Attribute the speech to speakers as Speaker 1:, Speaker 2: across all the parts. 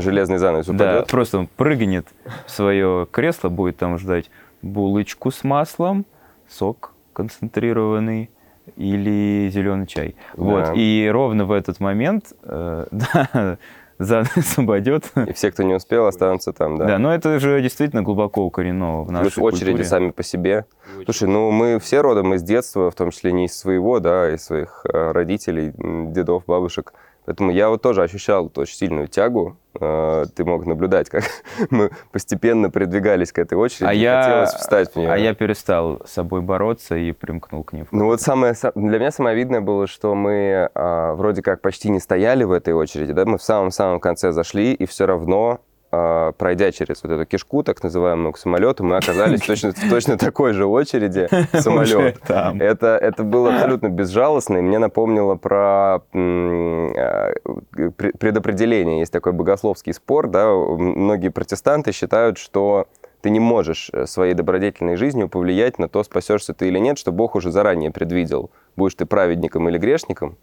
Speaker 1: железный занавес
Speaker 2: Да,
Speaker 1: упадет.
Speaker 2: просто он прыгнет в свое кресло, будет там ждать булочку с маслом, сок концентрированный или зеленый чай. Вот.
Speaker 1: Да.
Speaker 2: И ровно в этот момент э, да, занавес упадет.
Speaker 1: И все, кто не успел, останутся там, да.
Speaker 2: Да, но это же действительно глубоко укорено в нашей
Speaker 1: Плюс очереди
Speaker 2: культуре.
Speaker 1: сами по себе. Слушай, ну мы все родом из детства, в том числе не из своего, да, из своих э, родителей, дедов, бабушек. Поэтому я вот тоже ощущал очень сильную тягу. Э, Ты мог наблюдать, как мы постепенно продвигались к этой очереди.
Speaker 2: А я,
Speaker 1: хотелось встать в нее.
Speaker 2: а я перестал с собой бороться и примкнул к ним.
Speaker 1: Ну вот самое, са- для меня самое видное было, что мы а, вроде как почти не стояли в этой очереди, да, мы в самом-самом конце зашли, и все равно, пройдя через вот эту кишку, так называемую, к самолету, мы оказались точно, в точно такой же очереди самолет. Это, это было абсолютно безжалостно, и мне напомнило про а, пре- предопределение. Есть такой богословский спор, да, многие протестанты считают, что ты не можешь э, своей добродетельной жизнью повлиять на то, спасешься ты или нет, что Бог уже заранее предвидел, будешь ты праведником или грешником.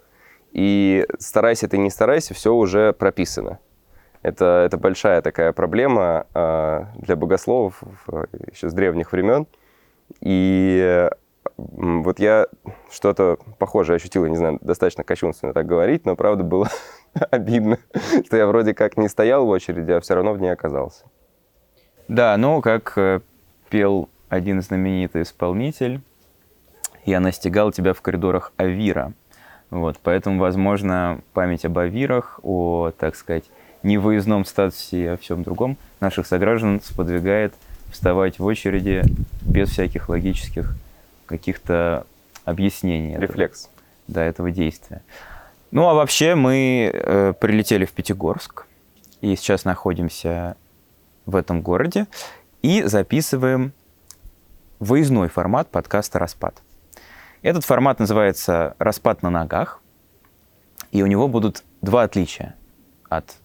Speaker 1: И старайся ты не старайся, все уже прописано. Это, это большая такая проблема а, для богословов еще с древних времен. И вот я что-то похожее ощутил, я не знаю, достаточно кощунственно так говорить, но правда было обидно, что я вроде как не стоял в очереди, а все равно в ней оказался.
Speaker 2: Да, ну, как э, пел один знаменитый исполнитель, я настигал тебя в коридорах Авира. Вот, поэтому, возможно, память об Авирах, о, так сказать, невыездном статусе и о всем другом наших сограждан сподвигает вставать в очереди без всяких логических каких-то объяснений. этого-
Speaker 1: Рефлекс.
Speaker 2: да, этого действия. Ну, а вообще мы э, прилетели в Пятигорск и сейчас находимся в этом городе и записываем выездной формат подкаста «Распад». Этот формат называется «Распад на ногах», и у него будут два отличия от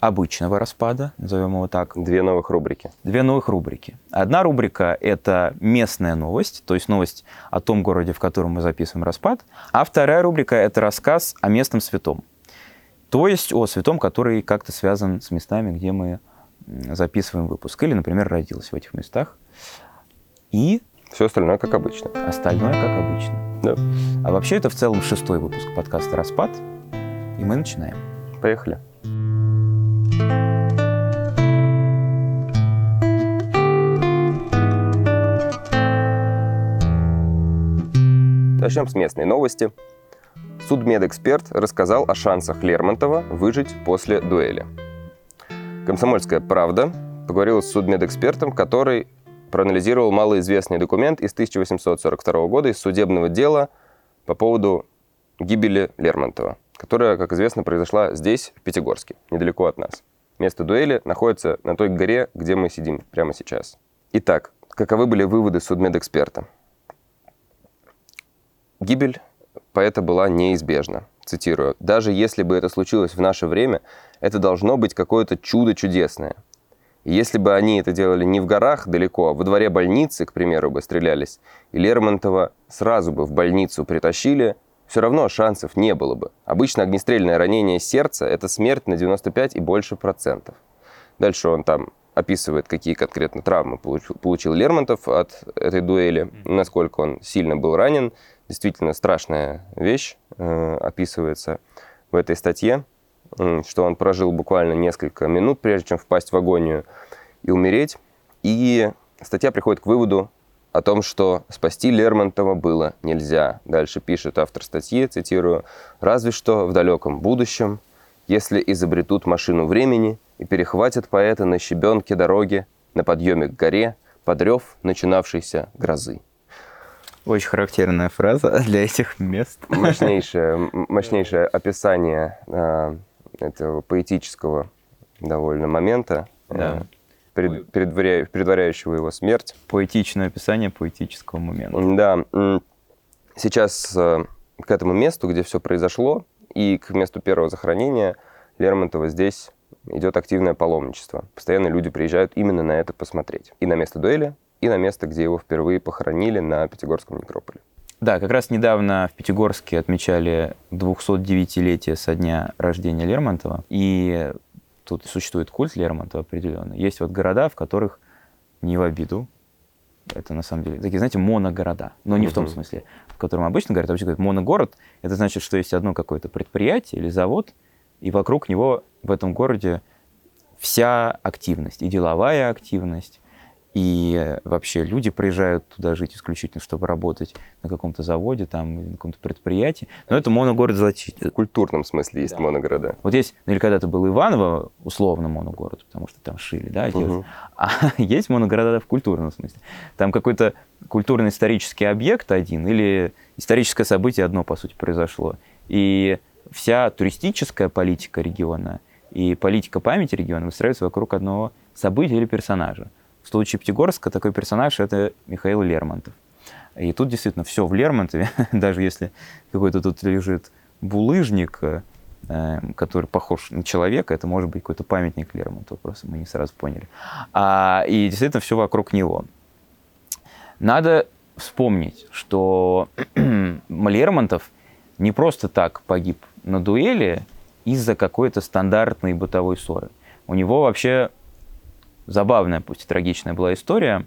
Speaker 2: обычного распада, назовем его так,
Speaker 1: Две новых рубрики.
Speaker 2: две новых рубрики. Одна рубрика — это местная новость, то есть новость о том городе, в котором мы записываем распад. А вторая рубрика — это рассказ о местном святом. То есть о святом, который как-то связан с местами, где мы записываем выпуск. Или, например, родился в этих местах. И
Speaker 1: Все остальное как обычно.
Speaker 2: остальное, как обычно.
Speaker 1: Да.
Speaker 2: А вообще это в целом шестой выпуск подкаста «Распад». И мы начинаем.
Speaker 1: Поехали. Начнем с местной новости. Судмедэксперт рассказал о шансах Лермонтова выжить после дуэли. Комсомольская правда поговорила с судмедэкспертом, который проанализировал малоизвестный документ из 1842 года из судебного дела по поводу гибели Лермонтова, которая, как известно, произошла здесь, в Пятигорске, недалеко от нас. Место дуэли находится на той горе, где мы сидим прямо сейчас. Итак, каковы были выводы судмедэксперта? Гибель поэта была неизбежна. Цитирую. «Даже если бы это случилось в наше время, это должно быть какое-то чудо чудесное. Если бы они это делали не в горах далеко, а во дворе больницы, к примеру, бы стрелялись, и Лермонтова сразу бы в больницу притащили, все равно шансов не было бы. Обычно огнестрельное ранение сердца – это смерть на 95 и больше процентов. Дальше он там описывает, какие конкретно травмы получил, получил Лермонтов от этой дуэли, насколько он сильно был ранен. Действительно страшная вещь э, описывается в этой статье, что он прожил буквально несколько минут, прежде чем впасть в агонию и умереть. И статья приходит к выводу о том, что спасти Лермонтова было нельзя. Дальше пишет автор статьи, цитирую, «Разве что в далеком будущем, если изобретут машину времени и перехватят поэта на щебенке дороги на подъеме к горе под рев начинавшейся грозы».
Speaker 2: Очень характерная фраза для этих мест.
Speaker 1: Мощнейшее, мощнейшее описание э, этого поэтического довольно момента,
Speaker 2: Да.
Speaker 1: Пред- предваря- предваряющего его смерть.
Speaker 2: Поэтичное описание поэтического момента.
Speaker 1: Да, сейчас э, к этому месту, где все произошло, и к месту первого захоронения Лермонтова здесь идет активное паломничество. Постоянно люди приезжают именно на это посмотреть. И на место дуэли, и на место, где его впервые похоронили на Пятигорском некрополе.
Speaker 2: Да, как раз недавно в Пятигорске отмечали 209-летие со дня рождения Лермонтова. И тут существует культ Лермонтова определенно. Есть вот города, в которых не в обиду, это на самом деле такие, знаете, моногорода. Но не uh-huh. в том смысле, в котором обычно говорят. Вообще говорят, моногород — это значит, что есть одно какое-то предприятие или завод, и вокруг него в этом городе вся активность, и деловая активность, и вообще люди приезжают туда жить исключительно, чтобы работать на каком-то заводе, там, на каком-то предприятии. Но это моногород значительно.
Speaker 1: В культурном смысле есть да. моногорода.
Speaker 2: Вот есть, ну или когда-то был Иваново, условно моногород, потому что там шили, да, угу. а есть моногорода в культурном смысле. Там какой-то культурно-исторический объект один или историческое событие одно, по сути, произошло. И вся туристическая политика региона и политика памяти региона выстраивается вокруг одного события или персонажа. В случае Пятигорска такой персонаж — это Михаил Лермонтов. И тут действительно все в Лермонтове, даже если какой-то тут лежит булыжник, э, который похож на человека, это может быть какой-то памятник Лермонтову, просто мы не сразу поняли. А, и действительно все вокруг него. Надо вспомнить, что Лермонтов не просто так погиб на дуэли из-за какой-то стандартной бытовой ссоры. У него вообще забавная, пусть и трагичная была история.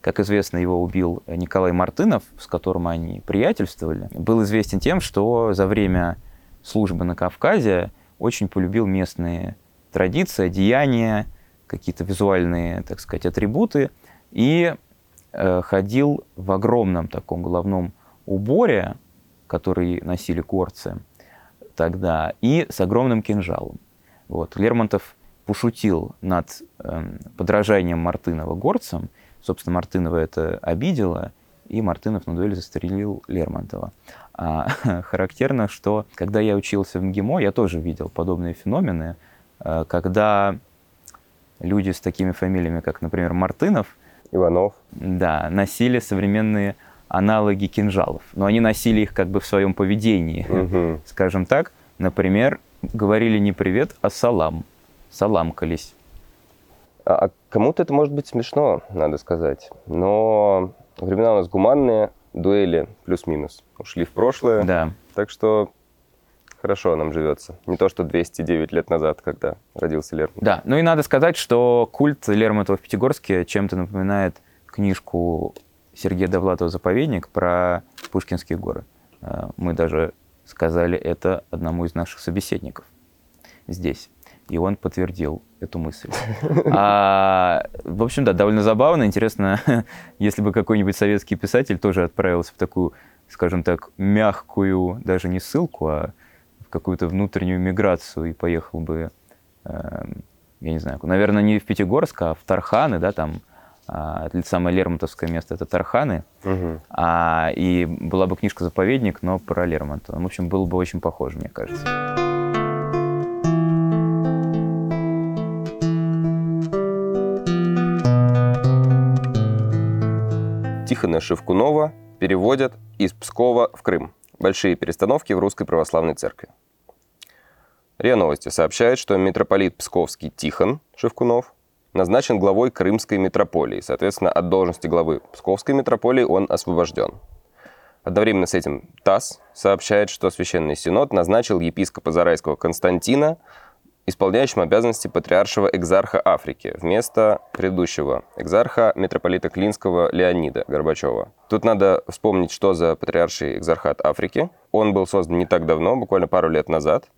Speaker 2: Как известно, его убил Николай Мартынов, с которым они приятельствовали. Был известен тем, что за время службы на Кавказе очень полюбил местные традиции, деяния, какие-то визуальные, так сказать, атрибуты, и э, ходил в огромном таком головном уборе, который носили горцы тогда, и с огромным кинжалом. Вот. Лермонтов пошутил над э, подражанием Мартынова горцам. Собственно, Мартынова это обидело, и Мартынов на дуэли застрелил Лермонтова. А, характерно, что когда я учился в МГИМО, я тоже видел подобные феномены, э, когда люди с такими фамилиями, как, например, Мартынов,
Speaker 1: Иванов,
Speaker 2: да, носили современные аналоги кинжалов, но они носили их как бы в своем поведении, угу. скажем так. Например, говорили не привет, а салам саламкались.
Speaker 1: А, а кому-то это может быть смешно, надо сказать. Но времена у нас гуманные, дуэли плюс-минус ушли в прошлое.
Speaker 2: Да.
Speaker 1: Так что хорошо нам живется. Не то, что 209 лет назад, когда родился Лермонтов.
Speaker 2: Да, ну и надо сказать, что культ Лермонтова в Пятигорске чем-то напоминает книжку Сергея Довлатова «Заповедник» про Пушкинские горы. А, мы даже сказали это одному из наших собеседников здесь и он подтвердил эту мысль. А, в общем, да, довольно забавно. Интересно, если бы какой-нибудь советский писатель тоже отправился в такую, скажем так, мягкую, даже не ссылку, а в какую-то внутреннюю миграцию и поехал бы, э, я не знаю, наверное, не в Пятигорск, а в Тарханы, да, там а, самое Лермонтовское место это Тарханы, угу. а, и была бы книжка «Заповедник», но про Лермонтова. В общем, было бы очень похоже, мне кажется.
Speaker 1: Тихона Шевкунова переводят из Пскова в Крым. Большие перестановки в Русской Православной Церкви. РИА Новости сообщает, что митрополит Псковский Тихон Шевкунов назначен главой Крымской митрополии. Соответственно, от должности главы Псковской митрополии он освобожден. Одновременно с этим ТАСС сообщает, что Священный Синод назначил епископа Зарайского Константина исполняющим обязанности патриаршего экзарха Африки вместо предыдущего экзарха митрополита Клинского Леонида Горбачева. Тут надо вспомнить, что за патриарший экзархат Африки. Он был создан не так давно, буквально пару лет назад.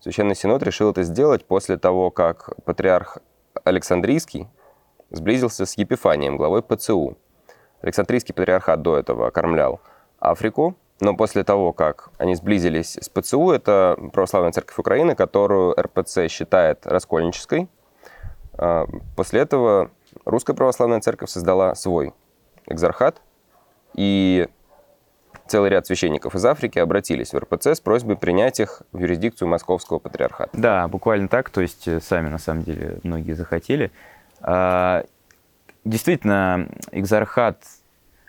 Speaker 1: Священный Синод решил это сделать после того, как патриарх Александрийский сблизился с Епифанием, главой ПЦУ. Александрийский патриархат до этого окормлял Африку, но после того, как они сблизились с ПЦУ, это Православная Церковь Украины, которую РПЦ считает раскольнической, а, после этого Русская Православная Церковь создала свой экзархат, и целый ряд священников из Африки обратились в РПЦ с просьбой принять их в юрисдикцию Московского патриархата.
Speaker 2: Да, буквально так, то есть э, сами на самом деле многие захотели. А, действительно, экзархат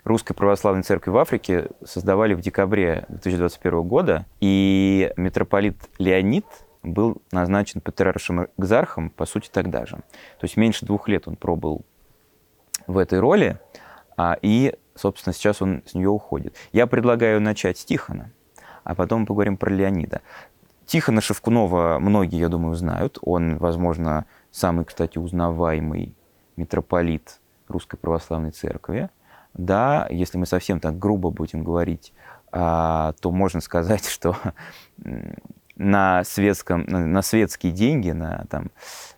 Speaker 2: Русской Православной Церкви в Африке создавали в декабре 2021 года, и митрополит Леонид был назначен патриаршим экзархом, по сути, тогда же. То есть меньше двух лет он пробыл в этой роли, а, и, собственно, сейчас он с нее уходит. Я предлагаю начать с Тихона, а потом поговорим про Леонида. Тихона Шевкунова многие, я думаю, знают. Он, возможно, самый, кстати, узнаваемый митрополит Русской Православной Церкви. Да, если мы совсем так грубо будем говорить, а, то можно сказать, что на, светском, на светские деньги, на там,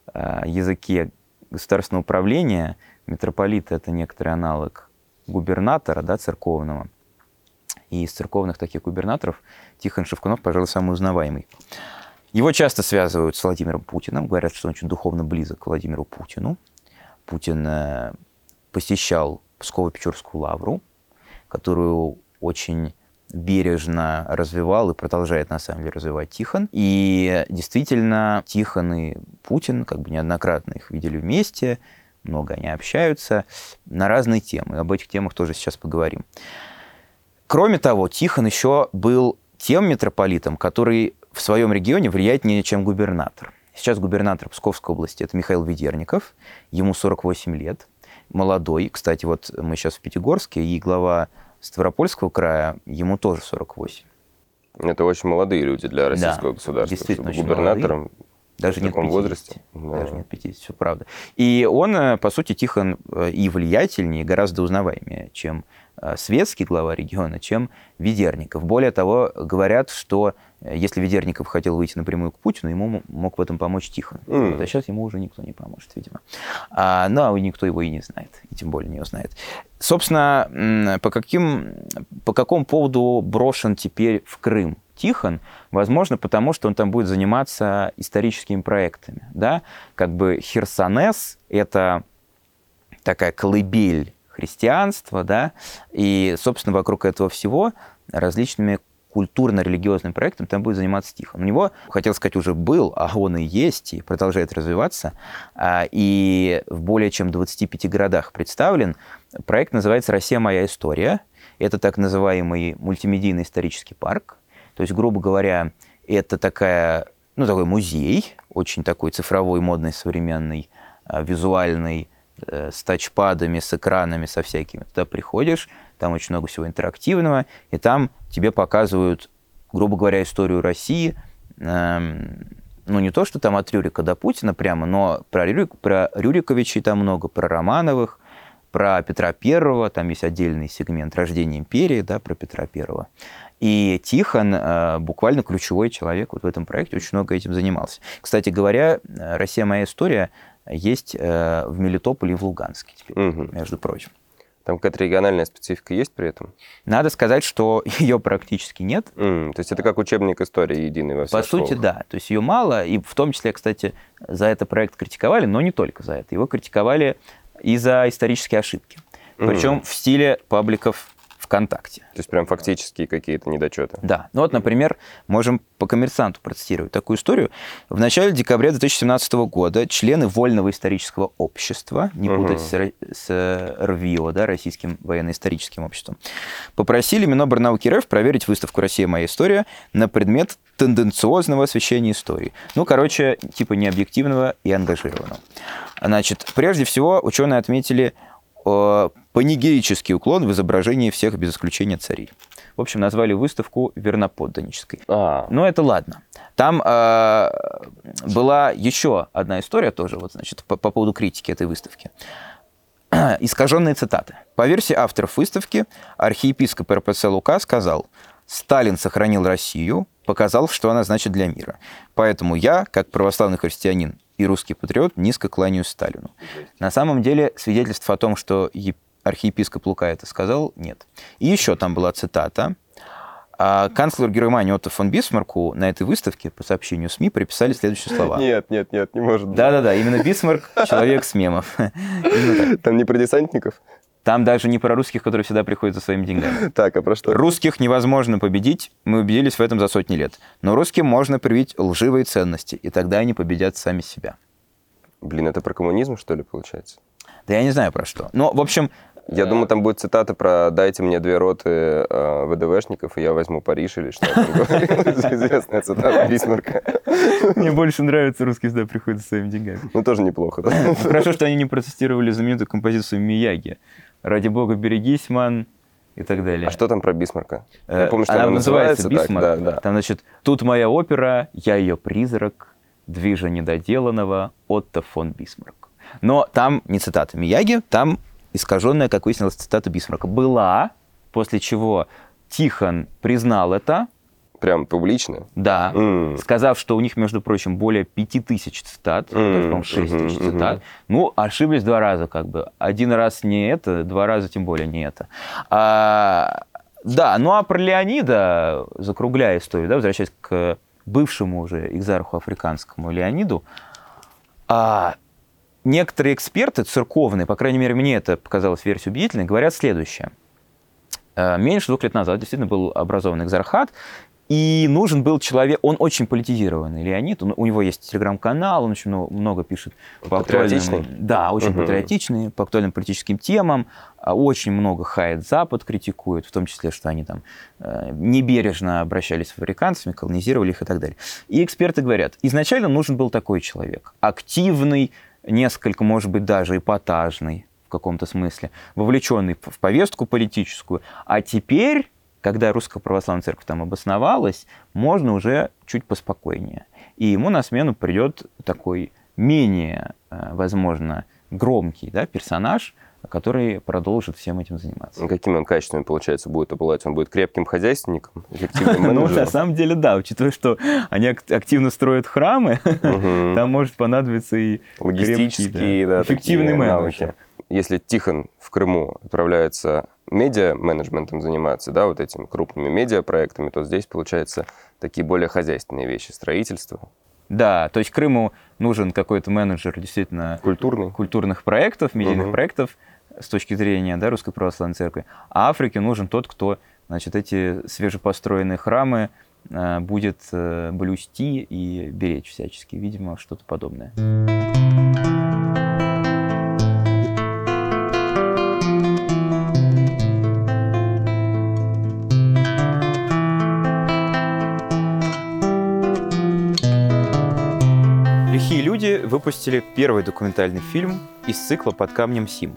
Speaker 2: а, языке государственного управления митрополит — это некоторый аналог губернатора да, церковного. И из церковных таких губернаторов Тихон Шевкунов, пожалуй, самый узнаваемый. Его часто связывают с Владимиром Путиным, говорят, что он очень духовно близок к Владимиру Путину. Путин э, посещал Псково-Печорскую лавру, которую очень бережно развивал и продолжает, на самом деле, развивать Тихон. И действительно, Тихон и Путин как бы неоднократно их видели вместе, много они общаются на разные темы. Об этих темах тоже сейчас поговорим. Кроме того, Тихон еще был тем митрополитом, который в своем регионе влияет не чем губернатор. Сейчас губернатор Псковской области – это Михаил Ведерников, ему 48 лет, молодой. Кстати, вот мы сейчас в Пятигорске, и глава Ставропольского края, ему тоже 48.
Speaker 1: Это очень молодые люди для российского
Speaker 2: да,
Speaker 1: государства.
Speaker 2: Действительно,
Speaker 1: губернатором
Speaker 2: молодые. Даже
Speaker 1: в
Speaker 2: нет
Speaker 1: таком
Speaker 2: 50.
Speaker 1: возрасте.
Speaker 2: Даже
Speaker 1: Да.
Speaker 2: нет 50, все правда. И он, э, по сути, Тихон э, и влиятельнее, и гораздо узнаваемее, чем э, светский глава региона, чем Ведерников. Более того, говорят, что если Ведерников хотел выйти напрямую к Путину, ему мог в этом помочь Тихон. Вот, а сейчас ему уже никто не поможет, видимо. А, ну, а никто его и не знает, и тем более не узнает. Собственно, по, каким, по какому поводу брошен теперь в Крым Тихон? Возможно, потому что он там будет заниматься историческими проектами. Да? Как бы Херсонес — это такая колыбель христианства, да, и, собственно, вокруг этого всего различными культурно-религиозным проектом там будет заниматься Тихон. У него, хотел сказать, уже был, а он и есть, и продолжает развиваться, а, и в более чем 25 городах представлен. Проект называется «Россия. Моя история». Это так называемый мультимедийный исторический парк. То есть, грубо говоря, это такая, ну, такой музей, очень такой цифровой, модный, современный, а, визуальный, э, с тачпадами, с экранами, со всякими. Туда приходишь, там очень много всего интерактивного, и там тебе показывают, грубо говоря, историю России, эм, ну, не то, что там от Рюрика до Путина прямо, но про, Рюрик, про Рюриковичей там много, про Романовых, про Петра Первого, там есть отдельный сегмент рождения империи, да, про Петра Первого. И Тихон э, буквально ключевой человек вот в этом проекте, очень много этим занимался. Кстати говоря, э, «Россия. Моя история» есть э, в Мелитополе и в Луганске теперь,
Speaker 1: Мгм.
Speaker 2: между прочим.
Speaker 1: Там какая-то региональная специфика есть при этом?
Speaker 2: Надо сказать, что ее практически нет.
Speaker 1: М, То есть это как учебник истории единый во всех
Speaker 2: По сути,
Speaker 1: школах?
Speaker 2: да. То есть ее мало, и в том числе, кстати, за это проект критиковали, но не только за это. Его критиковали и за исторические ошибки. Причем в стиле пабликов ВКонтакте.
Speaker 1: То есть прям фактические какие-то недочеты.
Speaker 2: Да. Ну вот, например, можем по коммерсанту процитировать такую историю. В начале декабря 2017 года члены Вольного исторического общества, не путать с, с РВИО, да, Российским военно-историческим обществом, попросили Минобрнауки РФ проверить выставку «Россия. Моя история» на предмет тенденциозного освещения истории. Ну, короче, типа необъективного и ангажированного. Значит, прежде всего, ученые отметили панигерический уклон в изображении всех без исключения царей. В общем, назвали выставку верноподданнической.
Speaker 1: А,
Speaker 2: Но это ладно. Там э, была еще одна история тоже, вот, значит, по, по поводу критики этой выставки. Искаженные цитаты. По версии авторов выставки, архиепископ РПЦ Лука сказал, «Сталин сохранил Россию, показал, что она значит для мира. Поэтому я, как православный христианин и русский патриот, низко кланяюсь Сталину». На самом деле, свидетельств о том, что еп- архиепископ Лука это сказал, нет. И еще там была цитата. А канцлер Германии Отто фон Бисмарку на этой выставке, по сообщению СМИ, приписали следующие слова.
Speaker 1: нет, нет, нет, не может быть.
Speaker 2: Да-да-да, именно Бисмарк – человек с мемов.
Speaker 1: Там не про десантников?
Speaker 2: Там даже не про русских, которые всегда приходят за своими деньгами.
Speaker 1: Так, а про что?
Speaker 2: Русских невозможно победить, мы убедились в этом за сотни лет. Но русским можно привить лживые ценности, и тогда они победят сами себя.
Speaker 1: Блин, это про коммунизм, что ли, получается?
Speaker 2: Да я не знаю про что. Но, в общем,
Speaker 1: Я думаю, там будет цитата про «дайте мне две роты э, ВДВшников, и я возьму Париж» или что там. Известная цитата Бисмарка.
Speaker 2: мне больше нравится русские всегда приходят за своими деньгами.
Speaker 1: Ну, тоже неплохо. да?
Speaker 2: Хорошо, что они не процитировали знаменитую композицию Мияги. «Ради бога, берегись, man, и так далее.
Speaker 1: А что там про Бисмарка?
Speaker 2: Э,
Speaker 1: Я помню, что
Speaker 2: она
Speaker 1: она
Speaker 2: называется
Speaker 1: называется так,
Speaker 2: «Бисмарк».
Speaker 1: да, да.
Speaker 2: Там, значит, тут моя опера, я ее призрак, движа недоделанного Отто фон Бисмарк. Но там не цитата Мияги, там искаженная, как выяснилось, цитата Бисмарка. Была, после чего Тихон признал это,
Speaker 1: Прям публично.
Speaker 2: да,
Speaker 1: М.
Speaker 2: сказав, что у них, между прочим, более пяти тысяч цитат, то есть, по-моему, шесть
Speaker 1: мгм,
Speaker 2: тысяч
Speaker 1: мгм.
Speaker 2: цитат. Ну, ошиблись два раза, как бы. Один раз не это, два раза тем более не это. А, да, ну а про Леонида, закругляя историю, да, возвращаясь к бывшему уже экзарху африканскому Леониду, а, некоторые эксперты церковные, по крайней мере, мне это показалось версией убедительной, говорят следующее. Э, Меньше двух лет назад действительно был образован экзархат, и нужен был человек, он очень политизированный, Леонид, он- у него есть телеграм-канал, он очень много, много пишет по актуальным... Да, очень
Speaker 1: Мгм.
Speaker 2: патриотичный, по актуальным политическим темам, а, очень много хает Запад, критикует, в том числе, что они там э, небережно обращались с африканцами, колонизировали их и так далее. И эксперты говорят, изначально нужен был такой человек, активный, несколько, может быть, даже эпатажный в каком-то смысле, вовлеченный в повестку политическую, а теперь когда Русская Православная Церковь там обосновалась, можно уже чуть поспокойнее. И ему на смену придет такой менее, э, возможно, громкий да, персонаж, который продолжит всем этим заниматься.
Speaker 1: Какими он качествами, получается, будет обладать? Он будет крепким хозяйственником, эффективным
Speaker 2: Ну, на
Speaker 1: менеджером?
Speaker 2: самом деле, да, учитывая, что они ак- активно строят храмы, там может понадобиться и
Speaker 1: Логистические, такие
Speaker 2: менеджер.
Speaker 1: Если Тихон в Крыму отправляется медиа-менеджментом заниматься, да, вот этими крупными медиапроектами, то здесь, получается, такие более хозяйственные вещи, строительство,
Speaker 2: Да, то есть Крыму нужен какой-то менеджер действительно
Speaker 1: культурный.
Speaker 2: культурных проектов, медийных
Speaker 1: Мгм.
Speaker 2: проектов с точки зрения да, Русской Православной Церкви. А Африке нужен тот, кто значит, эти свежепостроенные храмы э, будет э, блюсти и беречь всячески. Видимо, что-то подобное. Выпустили первый документальный фильм из цикла «Под камнем Сим».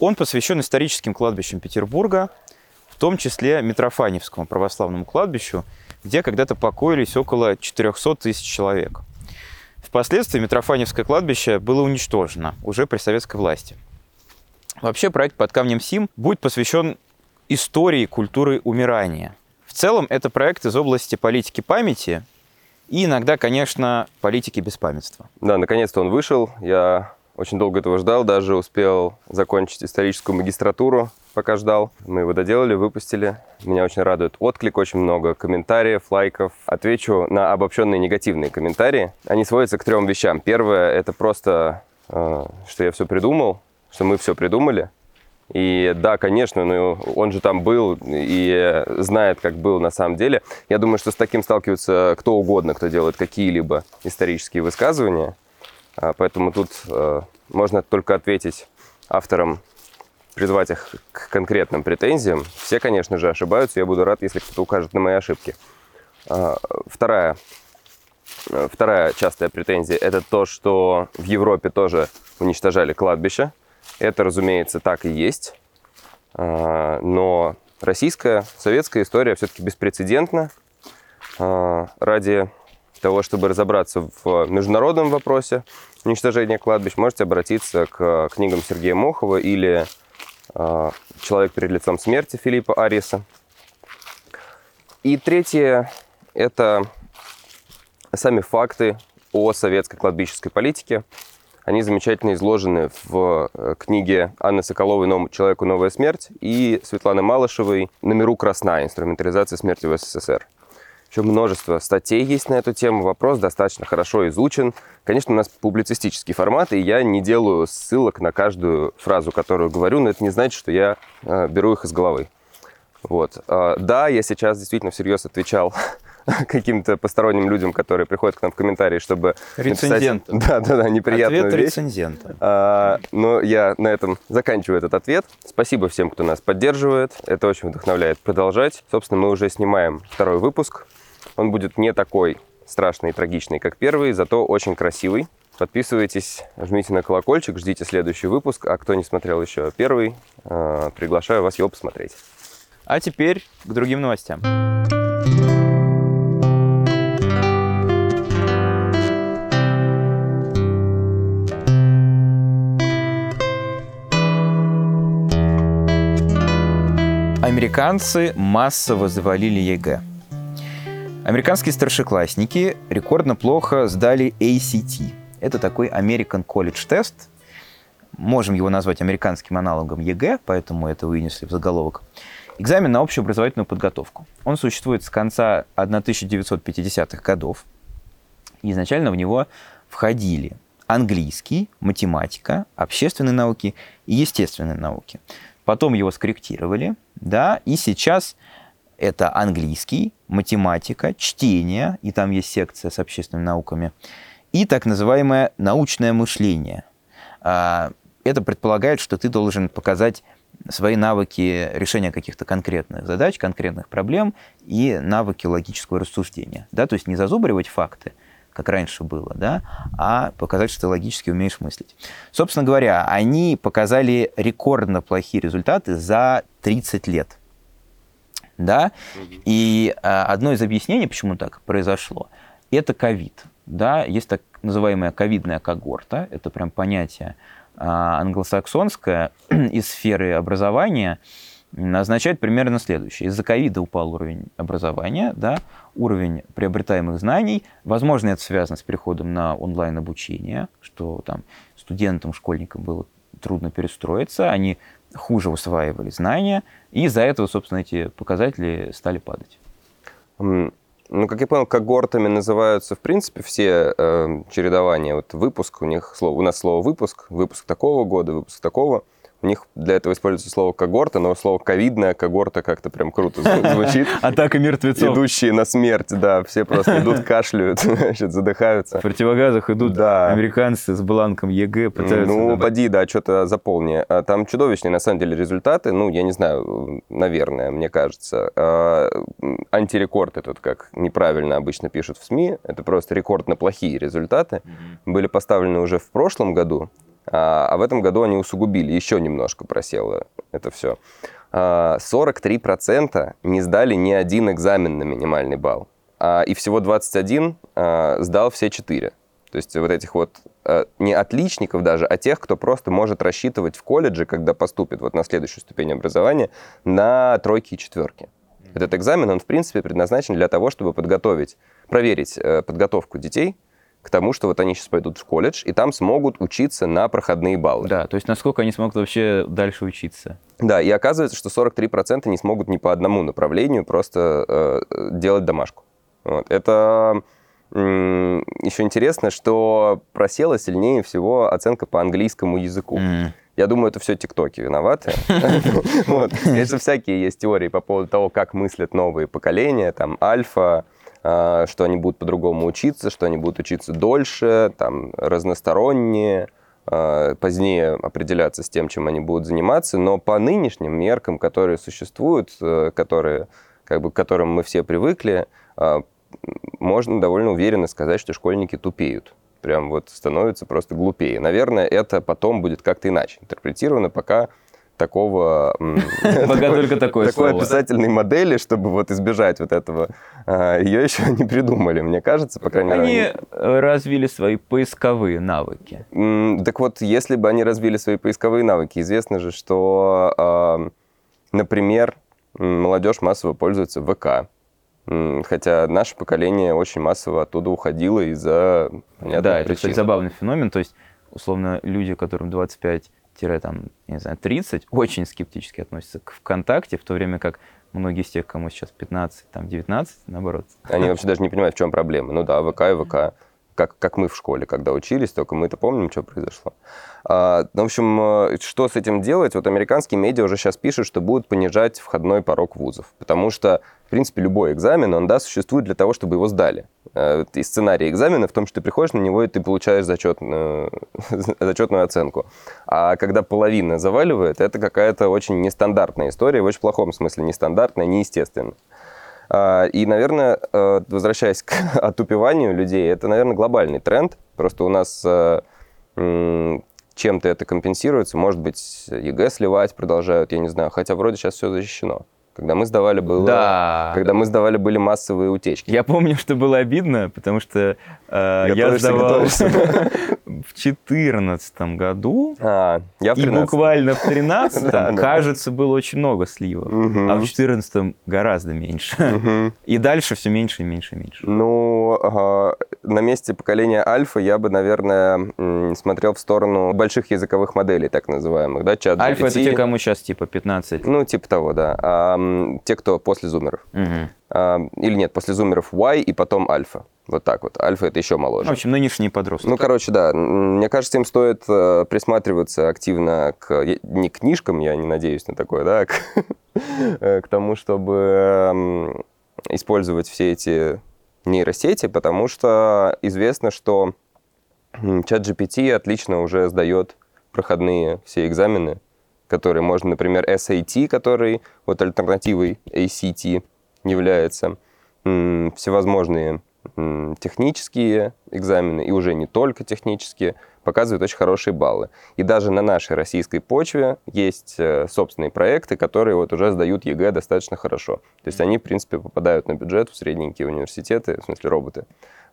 Speaker 2: Он посвящен историческим кладбищам Петербурга, в том числе Митрофаневскому православному кладбищу, где когда-то покоились около 400 тысяч человек. Впоследствии Митрофаневское кладбище было уничтожено уже при советской власти. Вообще проект «Под камнем Сим» будет посвящен истории культуры умирания. В целом это проект из области политики памяти и иногда, конечно, политики беспамятства.
Speaker 1: Да, наконец-то он вышел. Я очень долго этого ждал, даже успел закончить историческую магистратуру, пока ждал. Мы его доделали, выпустили. Меня очень радует отклик, очень много комментариев, лайков. Отвечу на обобщенные негативные комментарии. Они сводятся к трем вещам. Первое — это просто, э, что я все придумал, что мы все придумали. И да, конечно, но он же там был и знает, как был на самом деле. Я думаю, что с таким сталкивается кто угодно, кто делает какие-либо исторические высказывания. А, Поэтому тут э, можно только ответить авторам, призвать их к конкретным претензиям. Все, конечно же, ошибаются. Я буду рад, если кто-то укажет на мои ошибки. А, Вторая, э, вторая частая претензия – это то, что в Европе тоже уничтожали кладбища. Это, разумеется, так и есть. А, Но российская, советская история все-таки беспрецедентна. А, Ради того, чтобы разобраться в международном вопросе уничтожения кладбищ, можете обратиться к книгам Сергея Мохова или а, «Человек перед лицом смерти» Филиппа Ариса. И третье – это сами факты о советской кладбищенской политике. Они замечательно изложены в э, книге Анны Соколовой «Новому человеку новая смерть» и Светланы Малышевой «На миру красна. Инструментализация смерти в СССР». Еще множество статей есть на эту тему. Вопрос достаточно хорошо изучен. Конечно, у нас публицистический формат, и я не делаю ссылок на каждую фразу, которую говорю, но это не значит, что я э, беру их из головы. Вот. А, Да, я сейчас действительно всерьез отвечал каким-то посторонним людям, которые приходят к нам в комментарии, чтобы
Speaker 2: Рецензентам.
Speaker 1: написать... Да, да, да, неприятную
Speaker 2: Ответ
Speaker 1: вещь.
Speaker 2: рецензента.
Speaker 1: А, но я на этом заканчиваю этот ответ. Спасибо всем, кто нас поддерживает. Это очень вдохновляет продолжать. Собственно, мы уже снимаем второй выпуск. Он будет не такой страшный и трагичный, как первый, зато очень красивый. Подписывайтесь, жмите на колокольчик, ждите следующий выпуск. А кто не смотрел еще первый, э, приглашаю вас его посмотреть.
Speaker 2: А теперь к другим новостям. Американцы массово завалили ЕГЭ. Американские старшеклассники рекордно плохо сдали ACT. Это такой American College Test. Можем его назвать американским аналогом ЕГЭ, поэтому это вынесли в заголовок. Экзамен на общеобразовательную подготовку. Он существует с конца 1950-х годов. Изначально в него входили английский, математика, общественные науки и естественные науки. Потом его скорректировали, да, и сейчас это английский, математика, чтение, и там есть секция с общественными науками, и так называемое научное мышление. А, это предполагает, что ты должен показать свои навыки решения каких-то конкретных задач, конкретных проблем и навыки логического рассуждения. Да? То есть не зазубривать факты, как раньше было, да, а показать, что ты логически умеешь мыслить. Собственно говоря, они показали рекордно плохие результаты за 30 лет. Да? И а, одно из объяснений, почему так произошло, это ковид. Да? Есть так называемая ковидная когорта, это прям понятие а, англосаксонское из сферы образования, означает примерно следующее. Из-за ковида упал уровень образования, да, уровень приобретаемых знаний. Возможно, это связано с переходом на онлайн-обучение, что там студентам, школьникам было трудно перестроиться, они хуже усваивали знания, и из-за этого, собственно, эти показатели стали падать.
Speaker 1: Ну, как я понял, когортами называются, в принципе, все э, чередования. Вот выпуск, у них слово, у нас слово выпуск, выпуск такого года, выпуск такого. У них для этого используется слово когорта, но слово ковидная когорта как-то прям круто звучит.
Speaker 2: Атака мертвецов.
Speaker 1: Идущие на смерть, да, все просто идут, кашляют, значит, задыхаются.
Speaker 2: В противогазах идут да. американцы с бланком ЕГЭ, пытаются...
Speaker 1: Ну, забрать. поди, да, что-то заполни. А там чудовищные, на самом деле, результаты. Ну, я не знаю, наверное, мне кажется. А, антирекорд этот, как неправильно обычно пишут в СМИ, это просто рекордно плохие результаты. Были поставлены уже в прошлом году, а, а в этом году они усугубили, еще немножко просело это все. 43% а, не сдали ни один экзамен на минимальный балл, а, и всего 21 сдал все 4. То есть вот этих вот не отличников даже, а тех, кто просто может рассчитывать в колледже, когда поступит вот на следующую ступень образования, на тройки и четверки. Этот экзамен, он в принципе предназначен для того, чтобы подготовить, проверить э, подготовку детей к тому, что вот они сейчас пойдут в колледж, и там смогут учиться на проходные баллы.
Speaker 2: Да, то есть насколько они смогут вообще дальше учиться.
Speaker 1: Да, и оказывается, что 43% не смогут ни по одному направлению просто э, делать домашку. Вот. Это еще интересно, что просела сильнее всего оценка по английскому языку. Mm. Я думаю, это все тиктоки виноваты. Конечно, всякие есть теории по поводу того, как мыслят новые поколения, там, альфа, что они будут по-другому учиться, что они будут учиться дольше, там, разносторонние, а, позднее определяться с тем, чем они будут заниматься, но по нынешним меркам, которые существуют, э, которые, как бы, к которым мы все привыкли, можно довольно уверенно сказать, что школьники тупеют. Прям вот становятся просто глупее. Наверное, это потом будет как-то иначе интерпретировано, пока такого...
Speaker 2: Пока только такое
Speaker 1: Такой описательной модели, чтобы вот избежать вот этого, а, ее еще не придумали, мне кажется, по крайней
Speaker 2: мере. Они развили свои поисковые навыки.
Speaker 1: Так вот, если бы они развили свои поисковые навыки, известно же, что, а, например, молодежь массово пользуется ВК, Хотя наше поколение очень массово оттуда уходило из-за
Speaker 2: Да, это, кстати, забавный феномен. То есть, условно, люди, которым 25 там, не знаю, 30 очень скептически относятся к ВКонтакте, в то время как многие из тех, кому сейчас 15, там, 19, наоборот.
Speaker 1: Они вообще даже не понимают, в чем проблема. Ну да, ВК и ВК как, как мы в школе, когда учились, только мы это помним, что произошло. А, ну, в общем, э, что с этим делать? Вот американские медиа уже сейчас пишут, что будут понижать входной порог вузов, потому что, в принципе, любой экзамен, он, да, существует для того, чтобы его сдали. Э, и сценарий экзамена в том, что ты приходишь на него, и ты получаешь зачетную, зачетную оценку. А когда половина заваливает, это какая-то очень нестандартная история, в очень плохом смысле нестандартная, неестественная. А, и, наверное, э, возвращаясь к отупеванию людей, это, наверное, глобальный тренд, Просто у нас э, чем-то это компенсируется. Может быть, ЕГЭ сливать продолжают, я не знаю. Хотя вроде сейчас все защищено. Когда мы сдавали, было...
Speaker 2: Да.
Speaker 1: Когда мы сдавали, были массовые утечки.
Speaker 2: Я помню, что было обидно, потому что э, я сдавал в 2014 году,
Speaker 1: А, я в
Speaker 2: и
Speaker 1: 13.
Speaker 2: буквально в 13
Speaker 1: Да, да.
Speaker 2: кажется, было очень много сливов, а в 14 гораздо меньше. И дальше все меньше и меньше и меньше.
Speaker 1: Ну, на месте поколения альфа я бы, наверное, смотрел в сторону больших языковых моделей, так называемых, да, чат
Speaker 2: Альфа это те, кому сейчас типа 15.
Speaker 1: Ну, типа того, да. А, те, кто после зумеров. А, или нет, после зумеров Y и потом альфа. Вот так вот. Альфа это еще моложе.
Speaker 2: В общем, нынешние подростки.
Speaker 1: Ну, короче, да. Мне кажется, им стоит э, присматриваться активно к не к книжкам, я не надеюсь на такое, да, к, э, к тому, чтобы использовать все эти нейросети, потому что известно, что чат GPT отлично уже сдает проходные все экзамены, которые можно, например, SAT, который вот альтернативой ACT является, всевозможные технические экзамены, и уже не только технические, показывают очень хорошие баллы. И даже на нашей российской почве есть э, собственные проекты, которые вот уже сдают ЕГЭ достаточно хорошо. То есть они, в принципе, попадают на бюджет в средненькие университеты, в смысле роботы.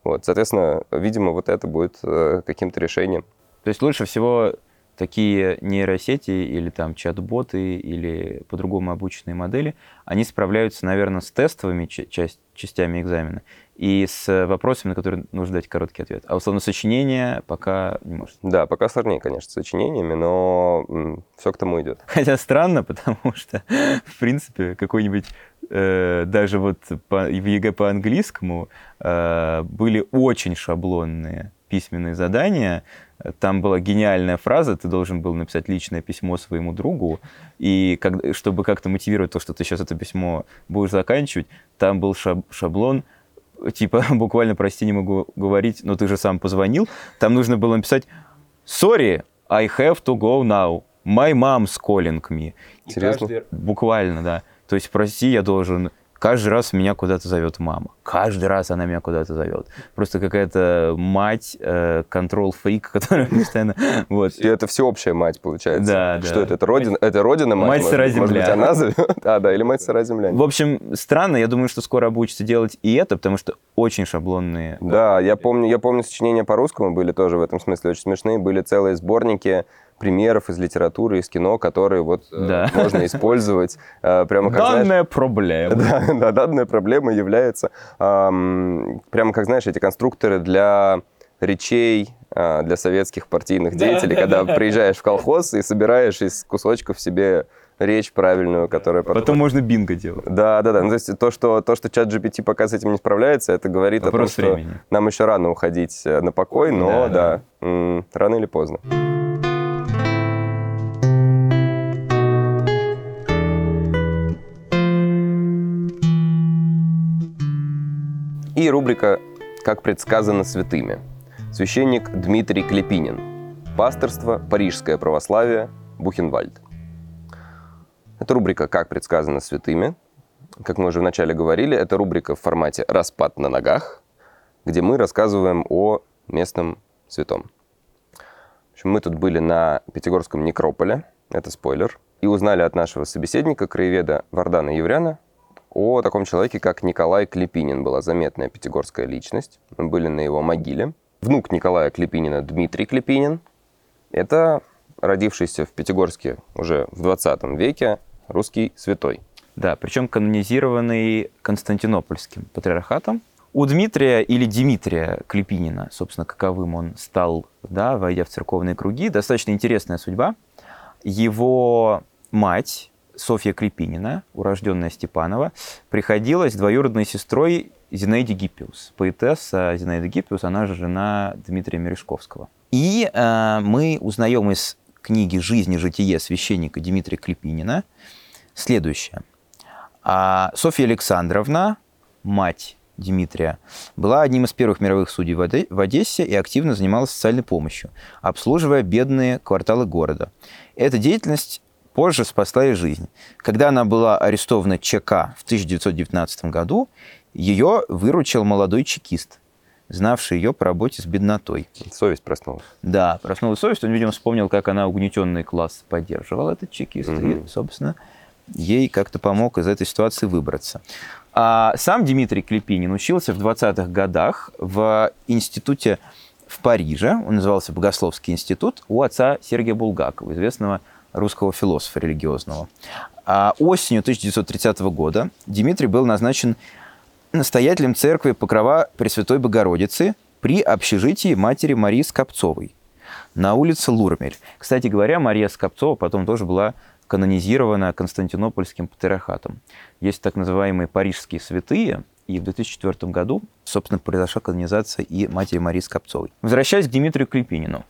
Speaker 1: Вот, соответственно, видимо, вот это будет э, каким-то решением.
Speaker 2: То есть лучше всего такие нейросети или там чат-боты или по-другому обученные модели, они справляются, наверное, с тестовыми ча- часть- частями экзамена и с вопросами, на которые нужно дать короткий ответ. А условно сочинение пока не может.
Speaker 1: Да, пока сложнее, конечно, с сочинениями, но все к тому идет.
Speaker 2: Хотя странно, потому что, в принципе, какой-нибудь э, даже вот по, в ЕГЭ по английскому э, были очень шаблонные письменные задания. Там была гениальная фраза, ты должен был написать личное письмо своему другу, и как, чтобы как-то мотивировать то, что ты сейчас это письмо будешь заканчивать, там был шаб- шаблон, типа, буквально, прости, не могу говорить, но ты же сам позвонил, там нужно было написать «Sorry, I have to go now. My mom's calling me».
Speaker 1: Серьезно?
Speaker 2: каждый- Буквально, да. То есть, прости, я должен... Каждый раз меня куда-то зовет мама. Каждый раз она меня куда-то зовет. Просто какая-то мать, контрол-фрик, которая постоянно... Вот.
Speaker 1: И это всеобщая мать, получается.
Speaker 2: Да,
Speaker 1: Что
Speaker 2: да.
Speaker 1: это? Это родина, это родина мать?
Speaker 2: Мать сыра
Speaker 1: быть? Может быть,
Speaker 2: земля.
Speaker 1: она зовет? А, да, или мать сыра земля.
Speaker 2: В общем, странно. Я думаю, что скоро обучится делать и это, потому что очень шаблонные.
Speaker 1: Да, я помню, я помню сочинения по-русскому были тоже в этом смысле очень смешные. Были целые сборники примеров из литературы, из кино, которые вот э,
Speaker 2: Да.
Speaker 1: можно использовать э, прямо как, знаешь,
Speaker 2: Данная проблема.
Speaker 1: Да, да, данная проблема является, ам, прямо как, знаешь, эти конструкторы для речей а, для советских партийных
Speaker 2: Да,
Speaker 1: деятелей,
Speaker 2: да,
Speaker 1: когда
Speaker 2: да.
Speaker 1: приезжаешь в колхоз и собираешь из кусочков себе речь правильную, которая потом...
Speaker 2: Потом можно бинго делать.
Speaker 1: Да, да, да. Ну, то есть то, что, то, что чат GPT пока с этим не справляется, это говорит
Speaker 2: Вопрос
Speaker 1: о том, что
Speaker 2: времени.
Speaker 1: нам еще рано уходить э, на покой, но
Speaker 2: Да,
Speaker 1: да, м, рано или поздно. И рубрика «Как предсказано святыми». Священник Дмитрий Клепинин. Пасторство, Парижское православие, Бухенвальд. Это рубрика «Как предсказано святыми». Как мы уже вначале говорили, это рубрика в формате «Распад на ногах», где мы рассказываем о местном святом. В общем, мы тут были на Пятигорском некрополе, это спойлер, и узнали от нашего собеседника, краеведа Вардана Евряна, о таком человеке, как Николай Клепинин. Была заметная пятигорская личность. Мы были на его могиле. Внук Николая Клепинина Дмитрий Клепинин. Это родившийся в Пятигорске уже в 20 веке русский святой.
Speaker 2: Да, причем канонизированный Константинопольским патриархатом. У Дмитрия или Дмитрия Клепинина, собственно, каковым он стал, да, войдя в церковные круги, достаточно интересная судьба. Его мать, Софья Клепинина, урожденная Степанова, приходилась двоюродной сестрой Зинаиде Гиппиус. Поэтесса Зинаида Гиппиус, она же жена Дмитрия Мережковского. И э, мы узнаем из книги «Жизнь и житие священника Дмитрия Клепинина» следующее. А Софья Александровна, мать Дмитрия, была одним из первых мировых судей в Одессе и активно занималась социальной помощью, обслуживая бедные кварталы города. Эта деятельность позже спасла ей жизнь. Когда она была арестована ЧК в 1919 году, ее выручил молодой чекист, знавший ее по работе с беднотой.
Speaker 1: Совесть проснулась.
Speaker 2: Да, проснулась совесть. Он, видимо, вспомнил, как она угнетенный класс поддерживал этот чекист.
Speaker 1: Мгм.
Speaker 2: И, собственно, ей как-то помог из этой ситуации выбраться. А сам Дмитрий Клепинин учился в 20-х годах в институте в Париже. Он назывался Богословский институт у отца Сергия Булгакова, известного русского философа религиозного. А осенью 1930 года Дмитрий был назначен настоятелем церкви Покрова Пресвятой Богородицы при общежитии матери Марии Скопцовой на улице Лурмель. Кстати говоря, Мария Скопцова потом тоже была канонизирована Константинопольским патриархатом. Есть так называемые парижские святые, и в 2004 году, собственно, произошла канонизация и матери Марии Скопцовой. Возвращаясь к Дмитрию Клепинину.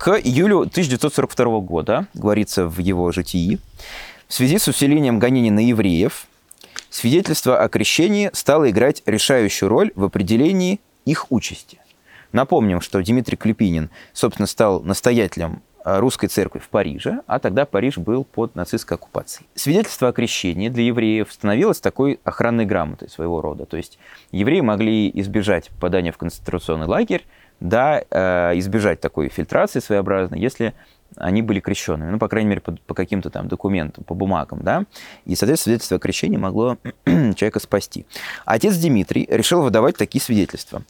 Speaker 2: К июлю 1942 года, говорится в его житии, в связи с усилением гонений на евреев, свидетельство о крещении стало играть решающую роль в определении их участи. Напомним, что Дмитрий Клепинин, собственно, стал настоятелем э, русской церкви в Париже, а тогда Париж был под нацистской оккупацией. Свидетельство о крещении для евреев становилось такой охранной грамотой своего рода. То есть евреи могли избежать попадания в концентрационный лагерь, да, э, избежать такой фильтрации своеобразной, если они были крещенными, ну, по крайней мере, по, по каким-то там документам, по бумагам, да, и, соответственно, свидетельство о крещении могло человека спасти. Отец Дмитрий решил выдавать такие свидетельства.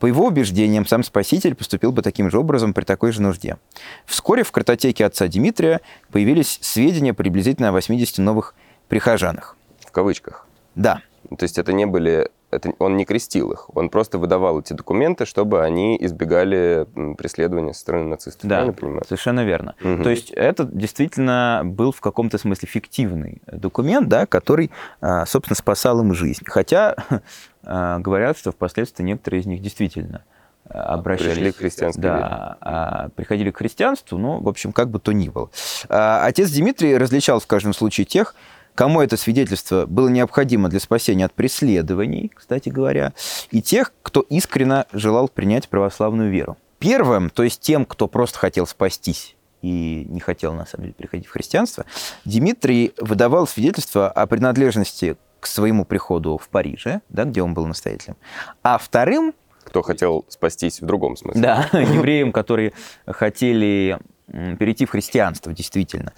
Speaker 2: По его убеждениям, сам Спаситель поступил бы таким же образом при такой же нужде. Вскоре в картотеке отца Дмитрия появились сведения приблизительно о 80 новых прихожанах.
Speaker 1: В кавычках.
Speaker 2: Да,
Speaker 1: То есть это не были... Это, он не крестил их, он просто выдавал эти документы, чтобы они избегали преследования со стороны нацистов.
Speaker 2: Да,
Speaker 1: понимаю?
Speaker 2: совершенно верно.
Speaker 1: Мгм.
Speaker 2: То есть это действительно был в каком-то смысле фиктивный документ, да, который, а, собственно, спасал им жизнь. Хотя а, говорят, что впоследствии некоторые из них действительно обращались...
Speaker 1: Пришли к христианской вере.
Speaker 2: Да, а, приходили к христианству, ну, в общем, как бы то ни было. А, Отец Дмитрий различал в каждом случае тех, кому это свидетельство было необходимо для спасения от преследований, кстати говоря, и тех, кто искренне желал принять православную веру. Первым, то есть тем, кто просто хотел спастись и не хотел, на самом деле, переходить в христианство, Дмитрий выдавал свидетельство о принадлежности к своему приходу в Париже, да, где он был настоятелем. А вторым
Speaker 1: Кто хотел спастись в другом смысле.
Speaker 2: да, евреям, которые хотели перейти в христианство, действительно.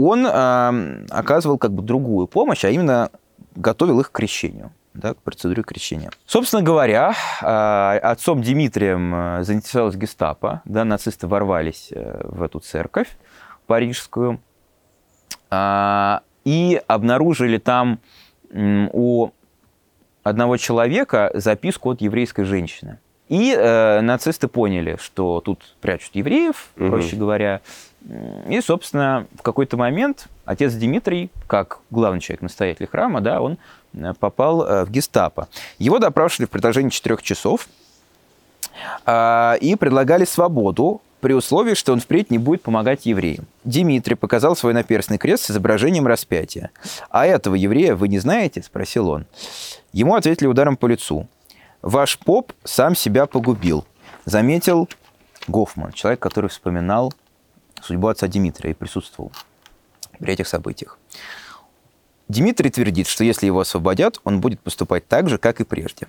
Speaker 2: Он а, оказывал как бы другую помощь, а именно готовил их к крещению да, к процедуре крещения. Собственно говоря, а, отцом Дмитрием а, заинтересовалась гестапо, да, нацисты ворвались э, в эту церковь парижскую а, и обнаружили там у одного человека записку от еврейской женщины. И э, нацисты поняли, что тут прячут евреев,
Speaker 1: Мгм.
Speaker 2: проще говоря. И, собственно, в какой-то момент отец Дмитрий, как главный человек, настоятель храма, да, он э, попал э, в гестапо. Его допрашивали в продолжении четырех часов а, и предлагали свободу при условии, что он впредь не будет помогать евреям. Дмитрий показал свой наперстный крест с изображением распятия. «А этого еврея вы не знаете?» – спросил он. Ему ответили ударом по лицу. «Ваш поп сам себя погубил», – заметил Гофман, человек, который вспоминал судьбу отца Дмитрия и присутствовал при этих событиях. Дмитрий твердит, что если его освободят, он будет поступать так же, как и прежде.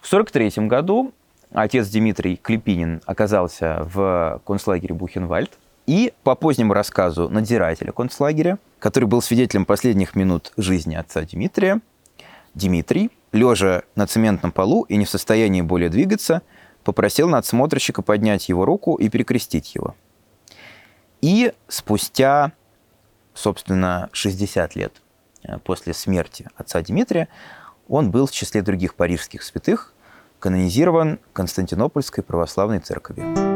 Speaker 2: В 1943 году отец Дмитрий Клепинин оказался в концлагере Бухенвальд. И по позднему рассказу надзирателя концлагеря, который был свидетелем последних минут жизни отца Дмитрия, Дмитрий, лежа на цементном полу и не в состоянии более двигаться, попросил надсмотрщика поднять его руку и перекрестить его. И спустя, собственно, 60 лет э, после смерти отца Дмитрия, он был в числе других парижских святых канонизирован Константинопольской православной церковью.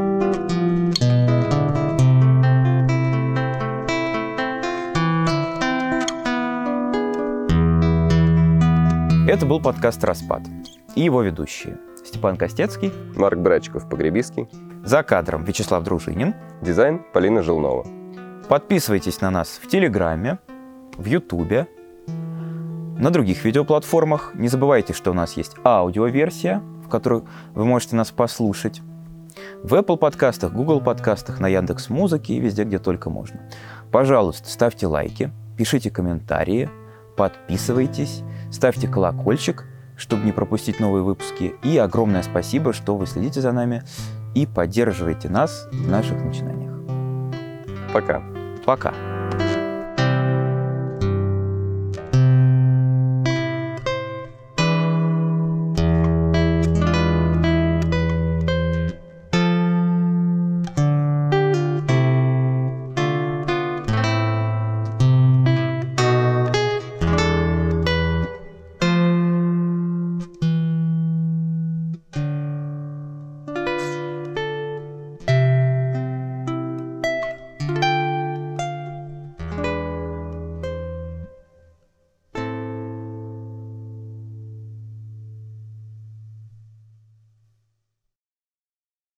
Speaker 2: Это был подкаст «Распад» и его ведущие Степан Костецкий,
Speaker 1: Марк Брачков, Погребиский.
Speaker 2: за кадром Вячеслав Дружинин.
Speaker 1: Дизайн Полина Жилнова.
Speaker 2: Подписывайтесь на нас в Телеграме, в Ютубе, на других видеоплатформах. Не забывайте, что у нас есть аудиоверсия, в которой вы можете нас послушать. В Apple подкастах, Google подкастах, на Яндекс Музыке и везде, где только можно. Пожалуйста, ставьте лайки, пишите комментарии, подписывайтесь, ставьте колокольчик, чтобы не пропустить новые выпуски. И огромное спасибо, что вы следите за нами и поддерживаете нас в наших начинаниях.
Speaker 1: Пока.
Speaker 2: Пока.